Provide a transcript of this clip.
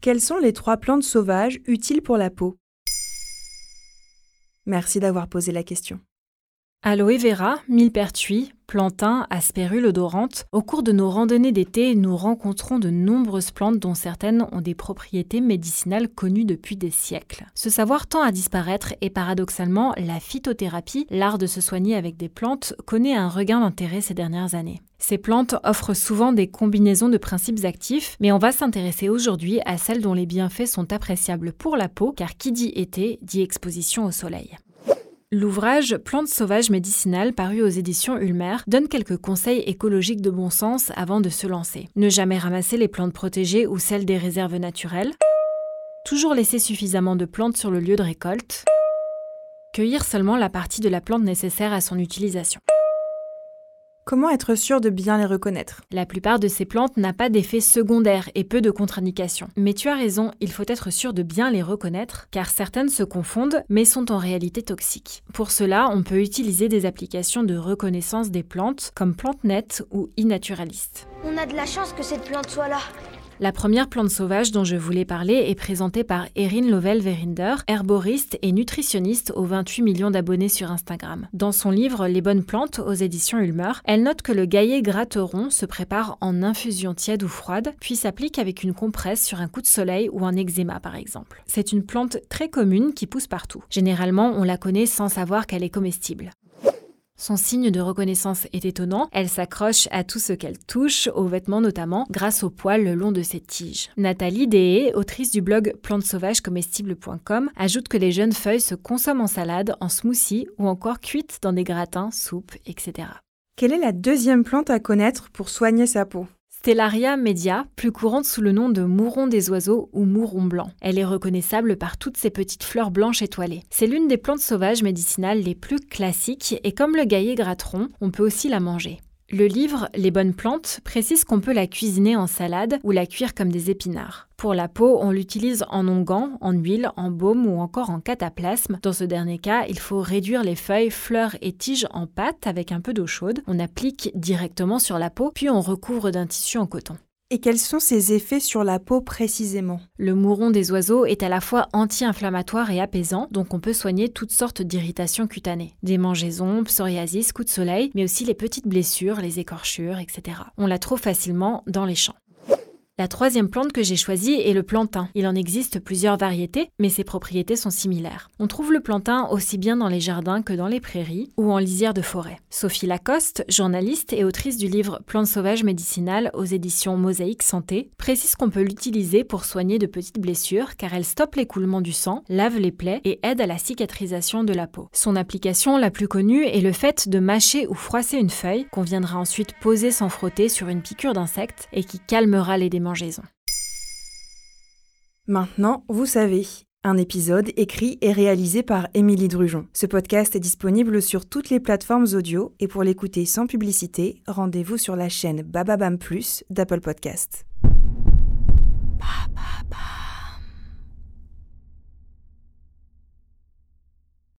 Quelles sont les trois plantes sauvages utiles pour la peau? Merci d'avoir posé la question. Aloe vera, millepertuis, plantain, aspérule odorante. Au cours de nos randonnées d'été, nous rencontrons de nombreuses plantes dont certaines ont des propriétés médicinales connues depuis des siècles. Ce savoir tend à disparaître et paradoxalement, la phytothérapie, l'art de se soigner avec des plantes, connaît un regain d'intérêt ces dernières années. Ces plantes offrent souvent des combinaisons de principes actifs, mais on va s'intéresser aujourd'hui à celles dont les bienfaits sont appréciables pour la peau, car qui dit été dit exposition au soleil. L'ouvrage Plantes sauvages médicinales paru aux éditions Ulmer donne quelques conseils écologiques de bon sens avant de se lancer. Ne jamais ramasser les plantes protégées ou celles des réserves naturelles. Toujours laisser suffisamment de plantes sur le lieu de récolte. Cueillir seulement la partie de la plante nécessaire à son utilisation. Comment être sûr de bien les reconnaître? La plupart de ces plantes n'a pas d'effet secondaire et peu de contre-indications. Mais tu as raison, il faut être sûr de bien les reconnaître, car certaines se confondent, mais sont en réalité toxiques. Pour cela, on peut utiliser des applications de reconnaissance des plantes, comme PlanteNet ou iNaturalist. On a de la chance que cette plante soit là. La première plante sauvage dont je voulais parler est présentée par Erin Lovell-Verinder, herboriste et nutritionniste aux 28 millions d'abonnés sur Instagram. Dans son livre Les bonnes plantes aux éditions Ulmer, elle note que le gaillet gratteron se prépare en infusion tiède ou froide, puis s'applique avec une compresse sur un coup de soleil ou un eczéma par exemple. C'est une plante très commune qui pousse partout. Généralement, on la connaît sans savoir qu'elle est comestible. Son signe de reconnaissance est étonnant, elle s'accroche à tout ce qu'elle touche, aux vêtements notamment, grâce aux poils le long de ses tiges. Nathalie Dehé, autrice du blog plantesauvagescomestibles.com, ajoute que les jeunes feuilles se consomment en salade, en smoothie ou encore cuites dans des gratins, soupes, etc. Quelle est la deuxième plante à connaître pour soigner sa peau? Stellaria media, plus courante sous le nom de mouron des oiseaux ou mouron blanc. Elle est reconnaissable par toutes ses petites fleurs blanches étoilées. C'est l'une des plantes sauvages médicinales les plus classiques et comme le gaillet gratteron, on peut aussi la manger. Le livre Les bonnes plantes précise qu'on peut la cuisiner en salade ou la cuire comme des épinards. Pour la peau, on l'utilise en onguent, en huile, en baume ou encore en cataplasme. Dans ce dernier cas, il faut réduire les feuilles, fleurs et tiges en pâte avec un peu d'eau chaude. On applique directement sur la peau, puis on recouvre d'un tissu en coton. Et quels sont ses effets sur la peau précisément? Le mouron des oiseaux est à la fois anti-inflammatoire et apaisant, donc on peut soigner toutes sortes d'irritations cutanées. Des mangeaisons, psoriasis, coups de soleil, mais aussi les petites blessures, les écorchures, etc. On la trouve facilement dans les champs. La troisième plante que j'ai choisie est le plantain. Il en existe plusieurs variétés, mais ses propriétés sont similaires. On trouve le plantain aussi bien dans les jardins que dans les prairies ou en lisière de forêt. Sophie Lacoste, journaliste et autrice du livre Plantes sauvages médicinales aux éditions Mosaïque Santé, précise qu'on peut l'utiliser pour soigner de petites blessures car elle stoppe l'écoulement du sang, lave les plaies et aide à la cicatrisation de la peau. Son application la plus connue est le fait de mâcher ou froisser une feuille qu'on viendra ensuite poser sans frotter sur une piqûre d'insecte et qui calmera les démangeaisons. Maintenant, vous savez. Un épisode écrit et réalisé par Émilie Drujon. Ce podcast est disponible sur toutes les plateformes audio et pour l'écouter sans publicité, rendez-vous sur la chaîne Bababam Plus d'Apple Podcast. Ba, ba, ba.